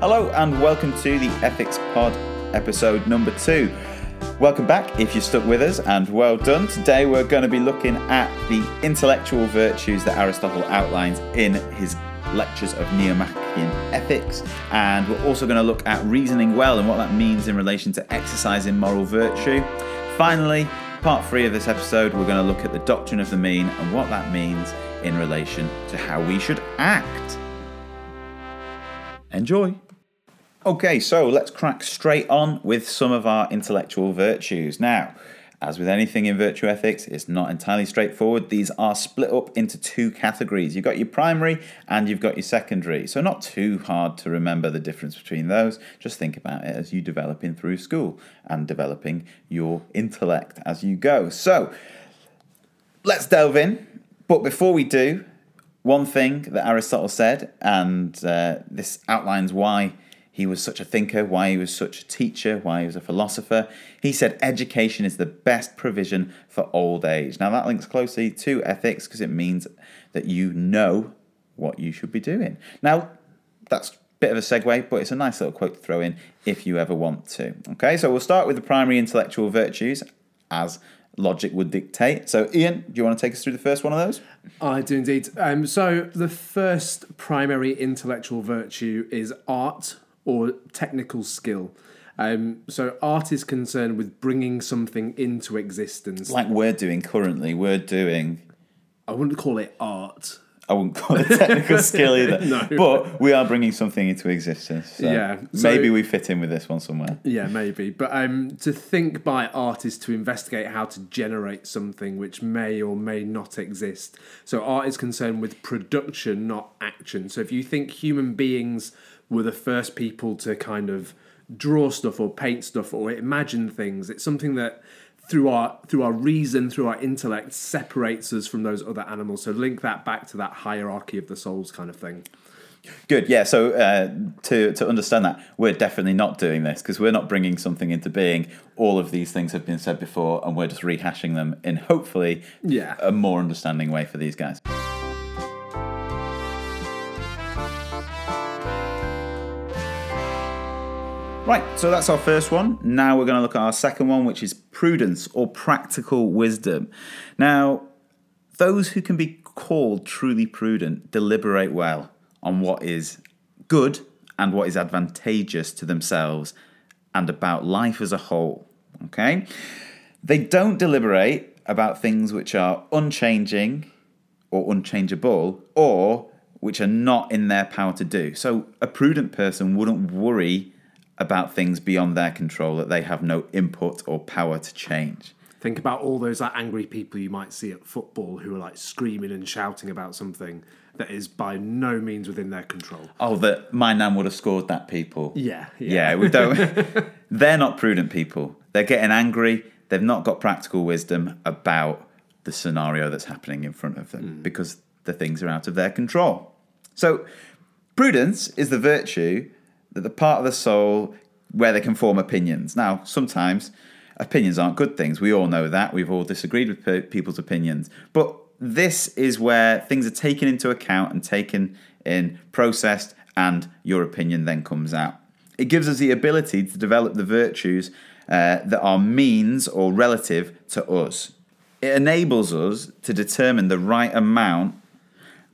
Hello and welcome to the Ethics Pod, episode number two. Welcome back if you're stuck with us, and well done. Today we're going to be looking at the intellectual virtues that Aristotle outlines in his lectures of Nicomachean Ethics, and we're also going to look at reasoning well and what that means in relation to exercising moral virtue. Finally, part three of this episode, we're going to look at the doctrine of the mean and what that means in relation to how we should act. Enjoy. Okay, so let's crack straight on with some of our intellectual virtues. Now, as with anything in virtue ethics, it's not entirely straightforward. These are split up into two categories. You've got your primary and you've got your secondary. So, not too hard to remember the difference between those. Just think about it as you developing through school and developing your intellect as you go. So, let's delve in. But before we do, one thing that Aristotle said, and uh, this outlines why he was such a thinker, why he was such a teacher, why he was a philosopher. He said education is the best provision for old age. Now, that links closely to ethics because it means that you know what you should be doing. Now, that's a bit of a segue, but it's a nice little quote to throw in if you ever want to. Okay, so we'll start with the primary intellectual virtues as logic would dictate. So, Ian, do you want to take us through the first one of those? I do indeed. Um, so, the first primary intellectual virtue is art or technical skill. Um, so art is concerned with bringing something into existence. Like we're doing currently, we're doing. I wouldn't call it art. I wouldn't call it technical skill either. No. But we are bringing something into existence. So Yeah, so- maybe we fit in with this one somewhere. Yeah, maybe. But um, to think by art is to investigate how to generate something which may or may not exist. So art is concerned with production, not action. So if you think human beings were the first people to kind of draw stuff or paint stuff or imagine things, it's something that through our through our reason, through our intellect, separates us from those other animals. So link that back to that hierarchy of the souls kind of thing. Good, yeah. So uh, to to understand that, we're definitely not doing this because we're not bringing something into being. All of these things have been said before, and we're just rehashing them in hopefully Yeah. a more understanding way for these guys. Right, so that's our first one. Now we're going to look at our second one, which is prudence or practical wisdom. Now, those who can be called truly prudent deliberate well on what is good and what is advantageous to themselves and about life as a whole. Okay? They don't deliberate about things which are unchanging or unchangeable or which are not in their power to do. So a prudent person wouldn't worry about things beyond their control that they have no input or power to change. Think about all those like angry people you might see at football who are like screaming and shouting about something that is by no means within their control. Oh, that my nan would have scored that people. Yeah, Yeah, we don't. they're not prudent people. They're getting angry. They've not got practical wisdom about the scenario that's happening in front of them mm. because the things are out of their control. So, prudence is the virtue that the part of the soul where they can form opinions. Now, sometimes opinions aren't good things. We all know that. We've all disagreed with pe- people's opinions. But this is where things are taken into account and taken in, processed, and your opinion then comes out. It gives us the ability to develop the virtues uh, that are means or relative to us. It enables us to determine the right amount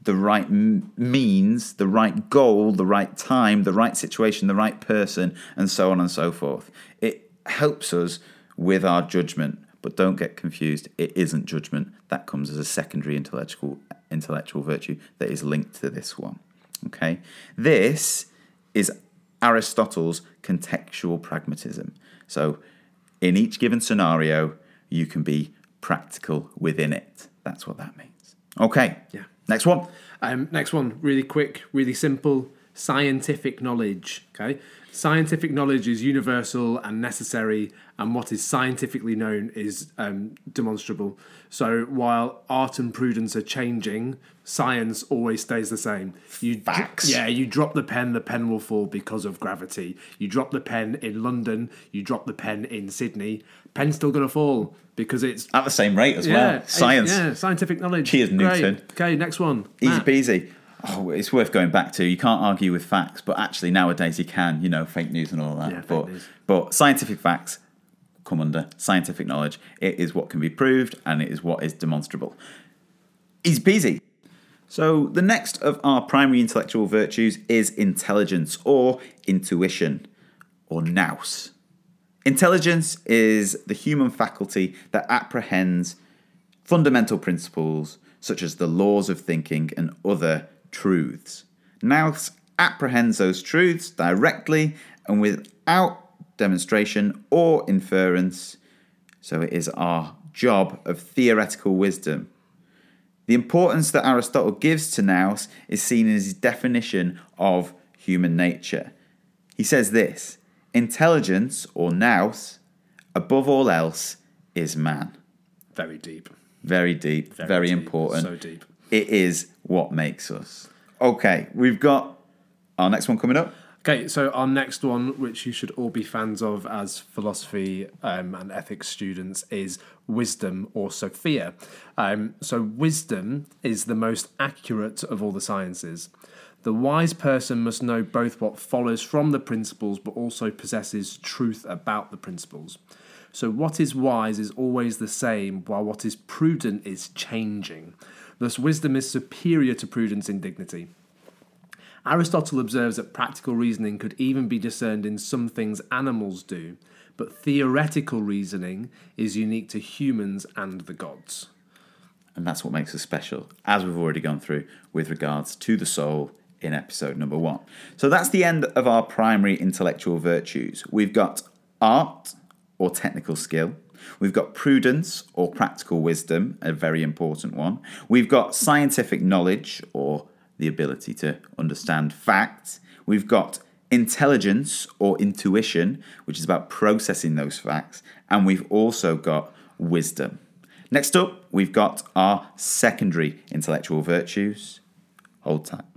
the right m- means, the right goal, the right time, the right situation, the right person, and so on and so forth. It helps us with our judgment, but don't get confused. It isn't judgment. That comes as a secondary intellectual intellectual virtue that is linked to this one. Okay, this is Aristotle's contextual pragmatism. So, in each given scenario, you can be practical within it. That's what that means. Okay. Yeah. Next one. Um, next one, really quick, really simple. Scientific knowledge. Okay, scientific knowledge is universal and necessary, and what is scientifically known is um, demonstrable. So while art and prudence are changing, science always stays the same. You Facts. yeah, you drop the pen, the pen will fall because of gravity. You drop the pen in London, you drop the pen in Sydney, pen's still gonna fall because it's At the same rate as yeah, well. Science. Yeah, scientific knowledge. Cheers, Great. Newton. Okay, next one. Easy Matt. peasy. Oh, it's worth going back to. You can't argue with facts, but actually nowadays you can. You know, fake news and all that. Yeah, but but scientific facts come under scientific knowledge. It is what can be proved, and it is what is demonstrable. Easy peasy. So the next of our primary intellectual virtues is intelligence or intuition or nous. Intelligence is the human faculty that apprehends fundamental principles such as the laws of thinking and other truths. Nous apprehends those truths directly and without demonstration or inference. So it is our job of theoretical wisdom. The importance that Aristotle gives to nous is seen in his definition of human nature. He says this intelligence, or nous, above all else, is man. Very deep. Very deep, very, deep, important. So deep. It is what makes us. Okay, we've got our next one coming up. Okay, so our next one, which you should all be fans of as philosophy um, and ethics students, is wisdom or Sophia. Um, so, wisdom is the most accurate of all the sciences. The wise person must know both what follows from the principles but also possesses truth about the principles. So, what is wise is always the same, while what is prudent is changing. Thus, wisdom is superior to prudence in dignity. Aristotle observes that practical reasoning could even be discerned in some things animals do, but theoretical reasoning is unique to humans and the gods. And that's what makes us special, as we've already gone through with regards to the soul in episode number one. So that's the end of our primary intellectual virtues. We've got art or technical skill. We've got prudence or practical wisdom, a very important one. We've got scientific knowledge or the ability to understand facts. We've got intelligence or intuition, which is about processing those facts. And we've also got wisdom. Next up, we've got our secondary intellectual virtues. Hold tight.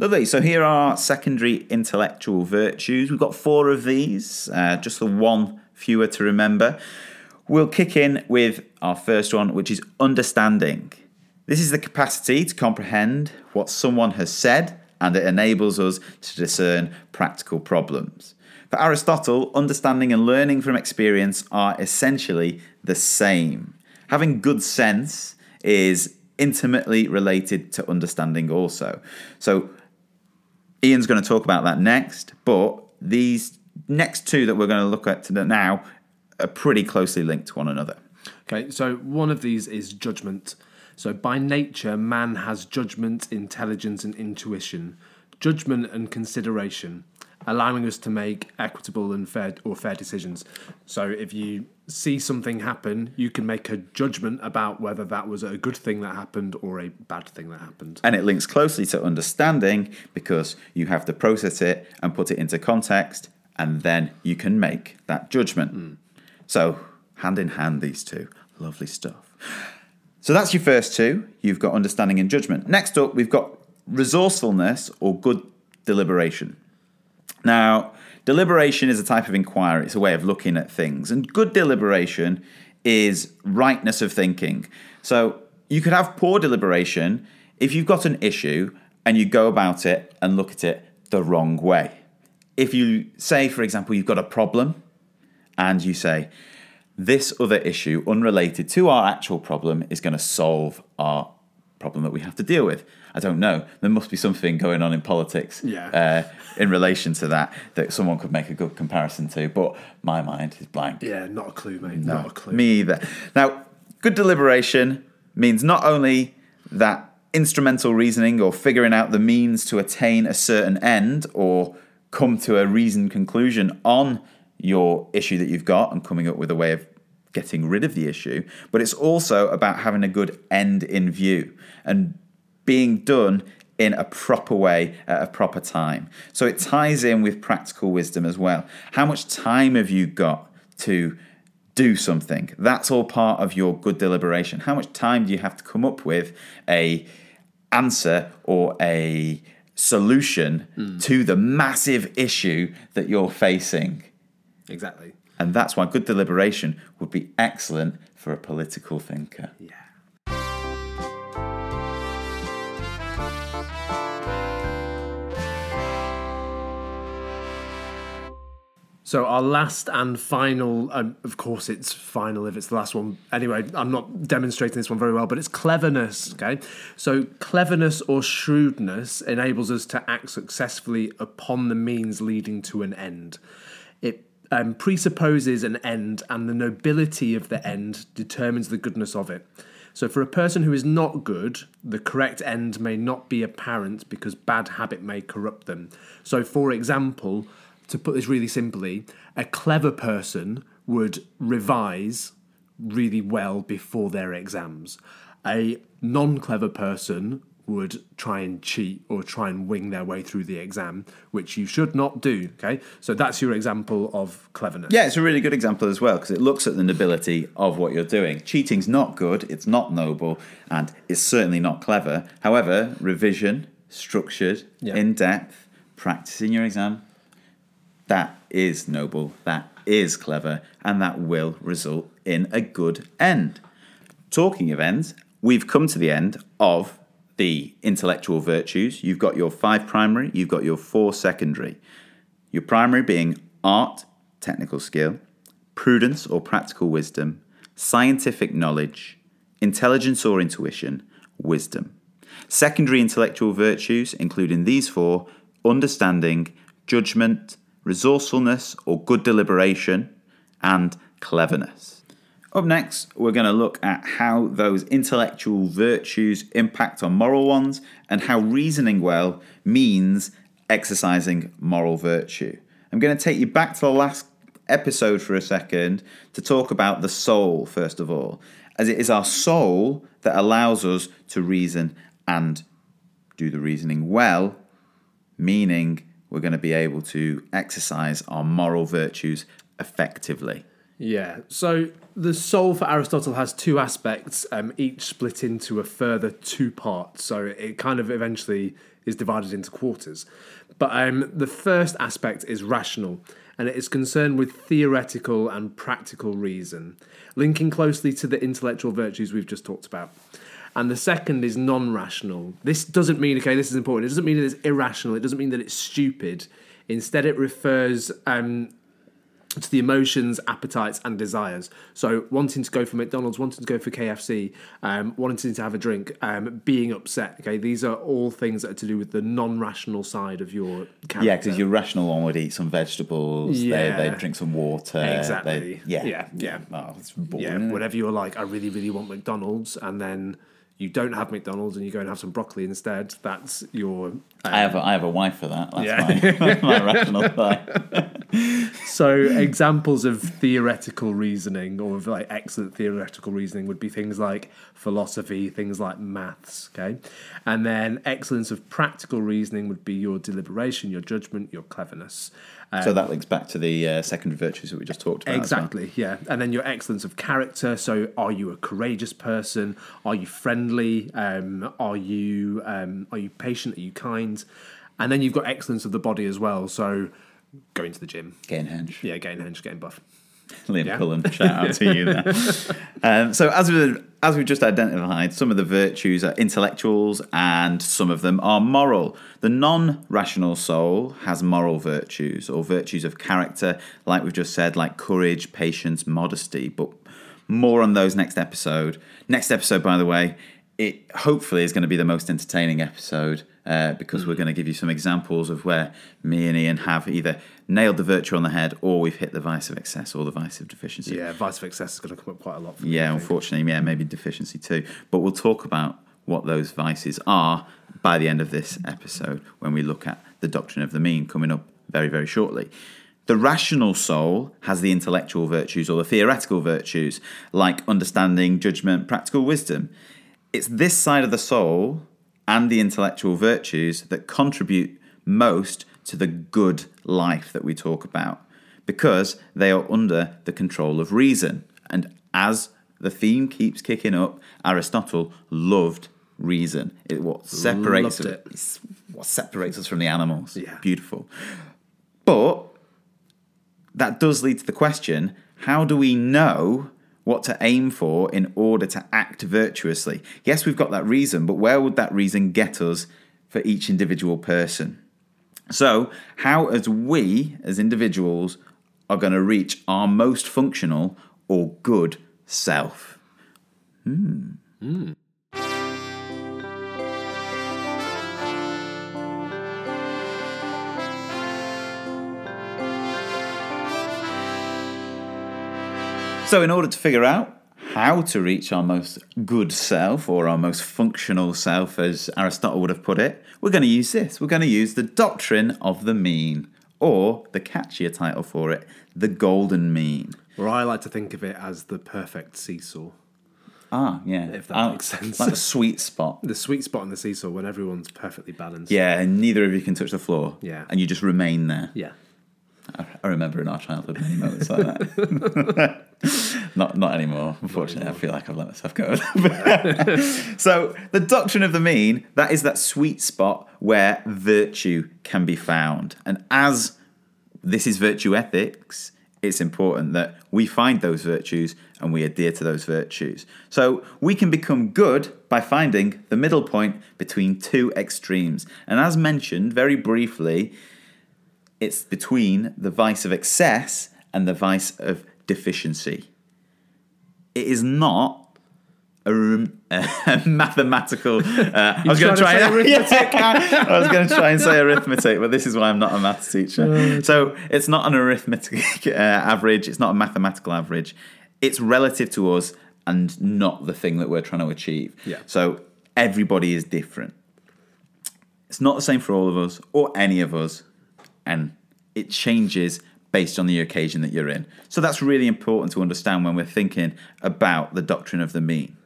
Lovely. So here are secondary intellectual virtues. We've got four of these, uh, just the one fewer to remember. We'll kick in with our first one, which is understanding. This is the capacity to comprehend what someone has said, and it enables us to discern practical problems. For Aristotle, understanding and learning from experience are essentially the same. Having good sense is intimately related to understanding also. So Ian's going to talk about that next, but these next two that we're going to look at now are pretty closely linked to one another. Okay, so one of these is judgment. So by nature, man has judgment, intelligence, and intuition. Judgment and consideration, allowing us to make equitable and fair or fair decisions. So if you see something happen, you can make a judgment about whether that was a good thing that happened or a bad thing that happened. And it links closely to understanding because you have to process it and put it into context, and then you can make that judgment. Hmm. So, hand in hand, these two. Lovely stuff. So, that's your first two. You've got understanding and judgment. Next up, we've got resourcefulness or good deliberation. Now, deliberation is a type of inquiry, it's a way of looking at things. And good deliberation is rightness of thinking. So you could have poor deliberation if you've got an issue and you go about it and look at it the wrong way. If you say, for example, you've got a problem and you say, this other issue, unrelated to our actual problem, is going to solve our problem that we have to deal with. I don't know. There must be something going on in politics Yeah. uh, in relation to that that someone could make a good comparison to, but my mind is blank. Yeah, not a clue, mate. No, not a clue. Me either. Now, good deliberation means not only that instrumental reasoning or figuring out the means to attain a certain end or come to a reasoned conclusion on your issue that you've got and coming up with a way of getting rid of the issue, but it's also about having a good end in view and being done in a proper way at a proper time. So it ties in with practical wisdom as well. How much time have you got to do something? That's all part of your good deliberation. How much time do you have to come up with a answer or a solution hmm. to the massive issue that you're facing. Exactly. And that's why good deliberation would be excellent for a political thinker. Yeah. So our last and final, um, of course, it's final if it's the last one. Anyway, I'm not demonstrating this one very well, but it's cleverness. Okay, so cleverness or shrewdness enables us to act successfully upon the means leading to an end. It um, presupposes an end, and the nobility of the end determines the goodness of it. So, for a person who is not good, the correct end may not be apparent because bad habit may corrupt them. So, for example, to put this really simply, a clever person would revise really well before their exams. A non clever person would try and cheat or try and wing their way through the exam, which you should not do. Okay, so that's your example of cleverness. Yeah, it's a really good example as well because it looks at the nobility of what you're doing. Cheating's not good, it's not noble, and it's certainly not clever. However, revision, structured, Yeah. in depth, practicing your exam, that is noble, that is clever, and that will result in a good end. Talking of ends, we've come to the end of the intellectual virtues. You've got your five primary, you've got your four secondary. Your primary being art, technical skill, prudence or practical wisdom, scientific knowledge, intelligence or intuition, wisdom. Secondary intellectual virtues, including these four understanding, judgment, resourcefulness or good deliberation, and cleverness. Up next, we're going to look at how those intellectual virtues impact on moral ones and how reasoning well means exercising moral virtue. I'm going to take you back to the last episode for a second to talk about the soul, first of all, as it is our soul that allows us to reason and do the reasoning well, meaning we're going to be able to exercise our moral virtues effectively. Yeah. So the soul for Aristotle has two aspects, um, each split into a further two parts. So it kind of eventually is divided into quarters. But um, the first aspect is rational, and it is concerned with theoretical and practical reason, linking closely to the intellectual virtues we've just talked about. And the second is non rational. This doesn't mean, okay, this is important. It doesn't mean that it's irrational. It doesn't mean that it's stupid. Instead, it refers um, to the emotions, appetites, and desires. So, wanting to go for McDonald's, wanting to go for KFC, um, wanting to have a drink, um, being upset. Okay, these are all things that are to do with the non-rational side of your character. Yeah, because your rational one would eat some vegetables, Yeah. they, they'd drink some water. Exactly. they'd- yeah. Yeah, yeah. Oh, boring. yeah, whenever you're like, I really, really want McDonald's, and then you don't have McDonald's and you go and have some broccoli instead. That's your. I have a, I have a wife for that. That's Yeah. my, my rational side. So examples of theoretical reasoning or of like excellent theoretical reasoning would be things like philosophy, things like maths, okay? And then excellence of practical reasoning would be your deliberation, your judgment, your cleverness. Uh, So that links back to the uh, secondary virtues that we just talked about. as well. Exactly, yeah. And then your excellence of character. So, are you a courageous person? Are you friendly? Um, are you um, are you patient? Are you kind? And then you've got excellence of the body as well. So, going to the gym, Getting hench. yeah, getting hench, getting buff. Liam Yeah. Cullen, shout out to you there. um, so as we as we've just identified, some of the virtues are intellectuals and some of them are moral. The non-rational soul has moral virtues or virtues of character, like we've just said, like courage, patience, modesty. But more on those next episode. Next episode, by the way, it hopefully is going to be the most entertaining episode uh, because we're going to give you some examples of where me and Ian have either nailed the virtue on the head or we've hit the vice of excess or the vice of deficiency. Yeah, vice of excess is going to come up quite a lot. For Yeah, think. unfortunately, yeah, maybe deficiency too. But we'll talk about what those vices are by the end of this episode when we look at the doctrine of the mean coming up very, very shortly. The rational soul has the intellectual virtues or the theoretical virtues like understanding, judgment, practical wisdom. It's this side of the soul and the intellectual virtues that contribute most to the good life that we talk about because they are under the control of reason. And as the theme keeps kicking up, Aristotle loved reason. It what separates it. it's what separates us from the animals. Yeah. Beautiful. But that does lead to the question how do we know what to aim for in order to act virtuously? Yes, we've got that reason, but where would that reason get us for each individual person? So, how as we as individuals are going to reach our most functional or good self? Hmm. Hmm. So, in order to figure out how to reach our most good self or our most functional self, as Aristotle would have put it, we're going to use this. We're going to use the doctrine of the mean, or the catchier title for it, the golden mean. Or I like to think of it as the perfect seesaw. Ah, yeah. If that Ah, makes sense. Like a sweet spot. The sweet spot on the seesaw when everyone's perfectly balanced. Yeah, and neither of you can touch the floor. Yeah. And you just remain there. Yeah. I I remember in our childhood many moments like that. not not anymore. Unfortunately, I feel like I've let myself go. so the doctrine of the mean that is that sweet spot where virtue can be found, and as this is virtue ethics, it's important that we find those virtues and we adhere to those virtues. So we can become good by finding the middle point between two extremes. And as mentioned very briefly, it's between the vice of excess and the vice of deficiency. It is not a, rem- a mathematical. Uh, I was going to try say arithmetic? Yeah, I was going to try and say arithmetic, but this is why I'm not a maths teacher. So it's not an arithmetic uh, average. It's not a mathematical average. It's relative to us and not the thing that we're trying to achieve. Yeah. So everybody is different. It's not the same for all of us or any of us, and it changes based on the occasion that you're in. So that's really important to understand when we're thinking about the doctrine of the mean.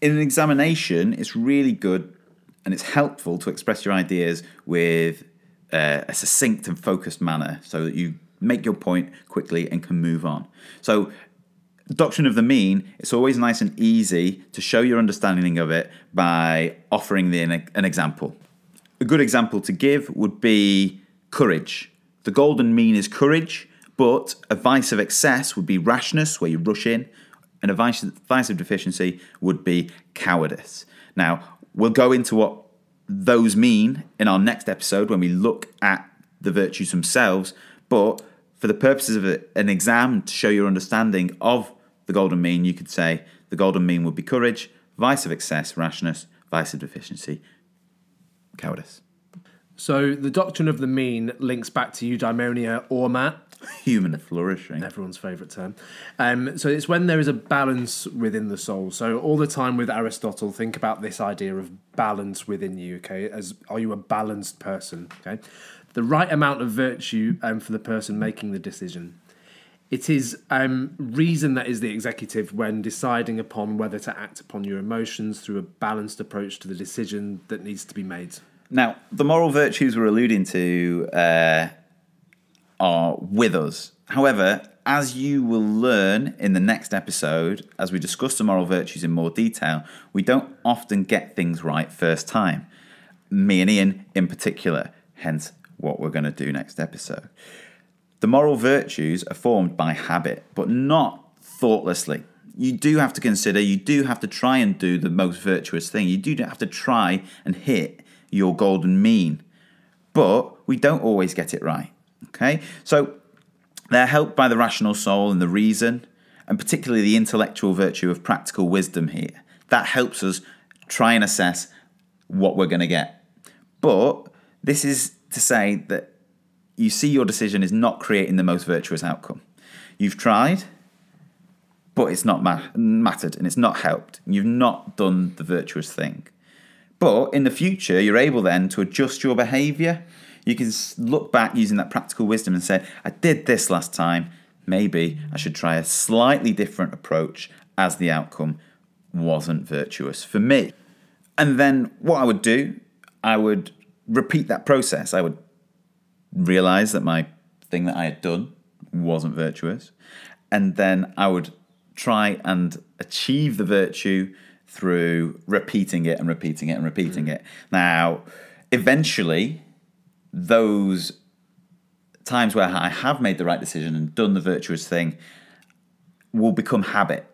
In an examination, it's really good and it's helpful to express your ideas with uh, a succinct and focused manner so that you make your point quickly and can move on. So doctrine of the mean, it's always nice and easy to show your understanding of it by offering the, an example. A good example to give would be courage. The golden mean is courage, but a vice of excess would be rashness, where you rush in, and a vice, vice of deficiency would be cowardice. Now, we'll go into what those mean in our next episode when we look at the virtues themselves, but for the purposes of an exam to show your understanding of the golden mean, you could say the golden mean would be courage, vice of excess, rashness, vice of deficiency, cowardice. So the doctrine of the mean links back to eudaimonia or Matt, Human flourishing. everyone's favourite term. Um, so it's when there is a balance within the soul. So all the time with Aristotle, think about this idea of balance within you. Okay, as are you a balanced person? Okay, the right amount of virtue um, for the person making the decision. It is um, reason that is the executive when deciding upon whether to act upon your emotions through a balanced approach to the decision that needs to be made. Now, the moral virtues we're alluding to uh, are with us. However, as you will learn in the next episode, as we discuss the moral virtues in more detail, we don't often get things right first time. Me and Ian in particular, hence what we're going to do next episode. The moral virtues are formed by habit, but not thoughtlessly. You do have to consider, you do have to try and do the most virtuous thing. You do have to try and hit your golden mean, but we don't always get it right. Okay? So they're helped by the rational soul and the reason, and particularly the intellectual virtue of practical wisdom here. That helps us try and assess what we're going to get. But this is to say that you see your decision is not creating the most virtuous outcome. You've tried, but it's not ma- mattered and it's not helped. You've not done the virtuous thing. But in the future, you're able then to adjust your behavior. You can look back using that practical wisdom and say, I did this last time. Maybe I should try a slightly different approach as the outcome wasn't virtuous for me. And then what I would do, I would repeat that process. I would realize that my thing that I had done wasn't virtuous. And then I would try and achieve the virtue through repeating it and repeating it and repeating it. Now, eventually, those times where I have made the right decision and done the virtuous thing will become habit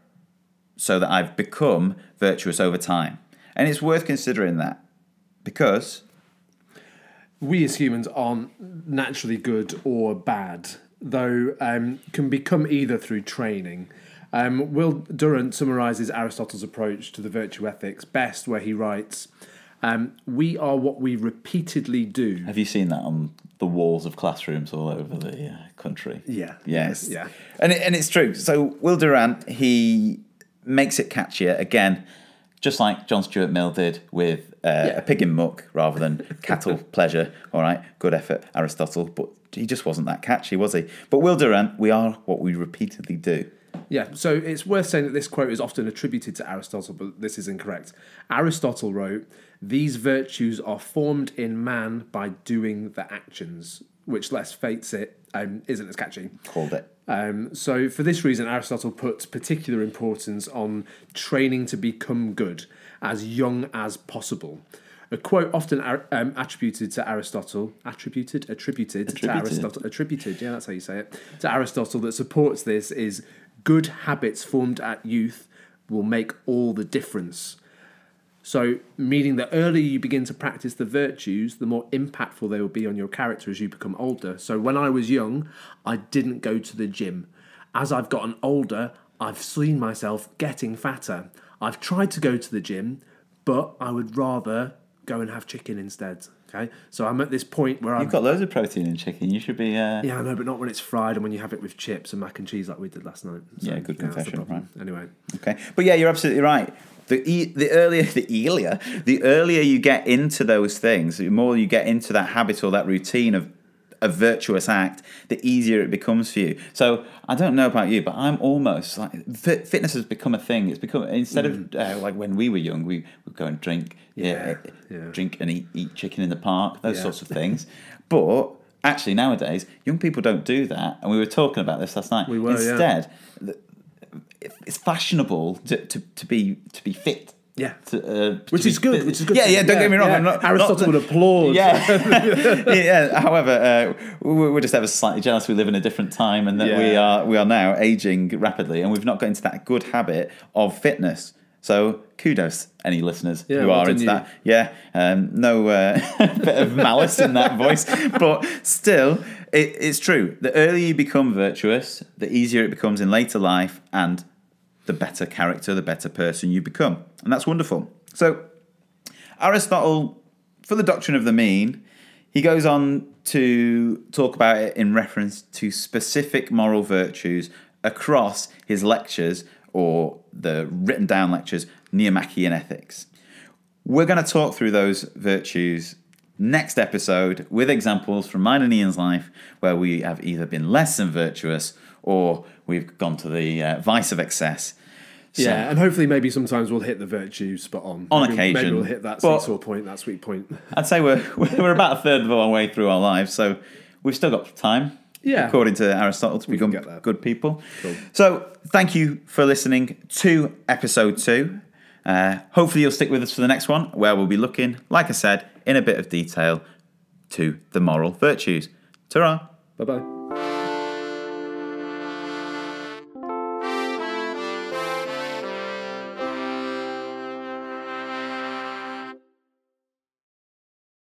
so that I've become virtuous over time. And it's worth considering that because we as humans aren't naturally good or bad, though um, can become either through training. Um, Will Durant summarizes Aristotle's approach to the virtue ethics best, where he writes, um, "We are what we repeatedly do." have you seen that on the walls of classrooms all over the uh, country? Yeah. Yes. Yeah. And it, and it's true. So Will Durant he makes it catchier again, just like John Stuart Mill did with uh, a pig in muck rather than cattle pleasure. All right, good effort, Aristotle, but he just wasn't that catchy, was he? But Will Durant, we are what we repeatedly do. Yeah, so it's worth saying that this quote is often attributed to Aristotle, but this is incorrect. Aristotle wrote, These virtues are formed in man by doing the actions, which, let's face it, um, isn't as catchy. Called it. Um, so, for this reason, Aristotle puts particular importance on training to become good as young as possible. A quote often um, attributed to Aristotle, attributed, attributed, attributed, to. Aristotle, attributed, yeah, that's how you say it, to Aristotle that supports this is good habits formed at youth will make all the difference. So, meaning the earlier you begin to practice the virtues, the more impactful they will be on your character as you become older. So, when I was young, I didn't go to the gym. As I've gotten older, I've seen myself getting fatter. I've tried to go to the gym, but I would rather go and have chicken instead. Okay, so I'm at this point where I'm. You've got loads of protein in chicken. You should be. Uh, Yeah, I know, but not when it's fried and when you have it with chips and mac and cheese like we did last night. So, Yeah, good the confession, problem. Anyway, Okay, but yeah, you're absolutely right. The e- the earlier the earlier the earlier you get into those things, the more you get into that habit or that routine of a virtuous act, the easier it becomes for you. So I don't know about you, but I'm almost like fit, fitness has become a thing. It's become instead of uh, like when we were young, we would go and drink, yeah, Mm. Yeah, yeah. drink and eat eat chicken in the park, those Yeah. sorts of things. But actually nowadays, young people don't do that, and we were talking about this last night. We were. Instead, th- it's fashionable to, to, to be to be fit. Yeah. To, uh, Which is good, which is good Yeah, yeah. Don't yeah, get me wrong. yeah. I'm not, Aristotle not- would applaud. Yeah, yeah. However, uh, we- we're just ever slightly jealous. We live in a different time, and that we are we are now aging rapidly, and we've not got into that good habit of fitness. So kudos, any listeners Yeah, who are into you. that. Yeah, um, no uh, bit of malice in that voice, but still, it, it's true. The earlier you become virtuous, the easier it becomes in later life, and the better character, the better person you become, and that's wonderful. So, Aristotle, for the doctrine of the mean, he goes on to talk about it in reference to specific moral virtues across his lectures or the written down lectures, Nicomachean Ethics. We're going to talk through those virtues next episode with examples from mine and Ian's life where we have either been less than virtuous or we've gone to the uh, vice of excess. So- Yeah, and hopefully maybe sometimes we'll hit the virtue spot on. On maybe, occasion. Maybe we'll hit that But- seesaw point, that sweet point. I'd say we're we're about a third of our way through our lives, so we've still got time. Yeah. according to Aristotle, to become good people. Cool. So, thank you for listening to episode two. Uh, hopefully, you'll stick with us for the next one, where we'll be looking, like I said, in a bit of detail to the moral virtues. Ta-ra! Bye bye.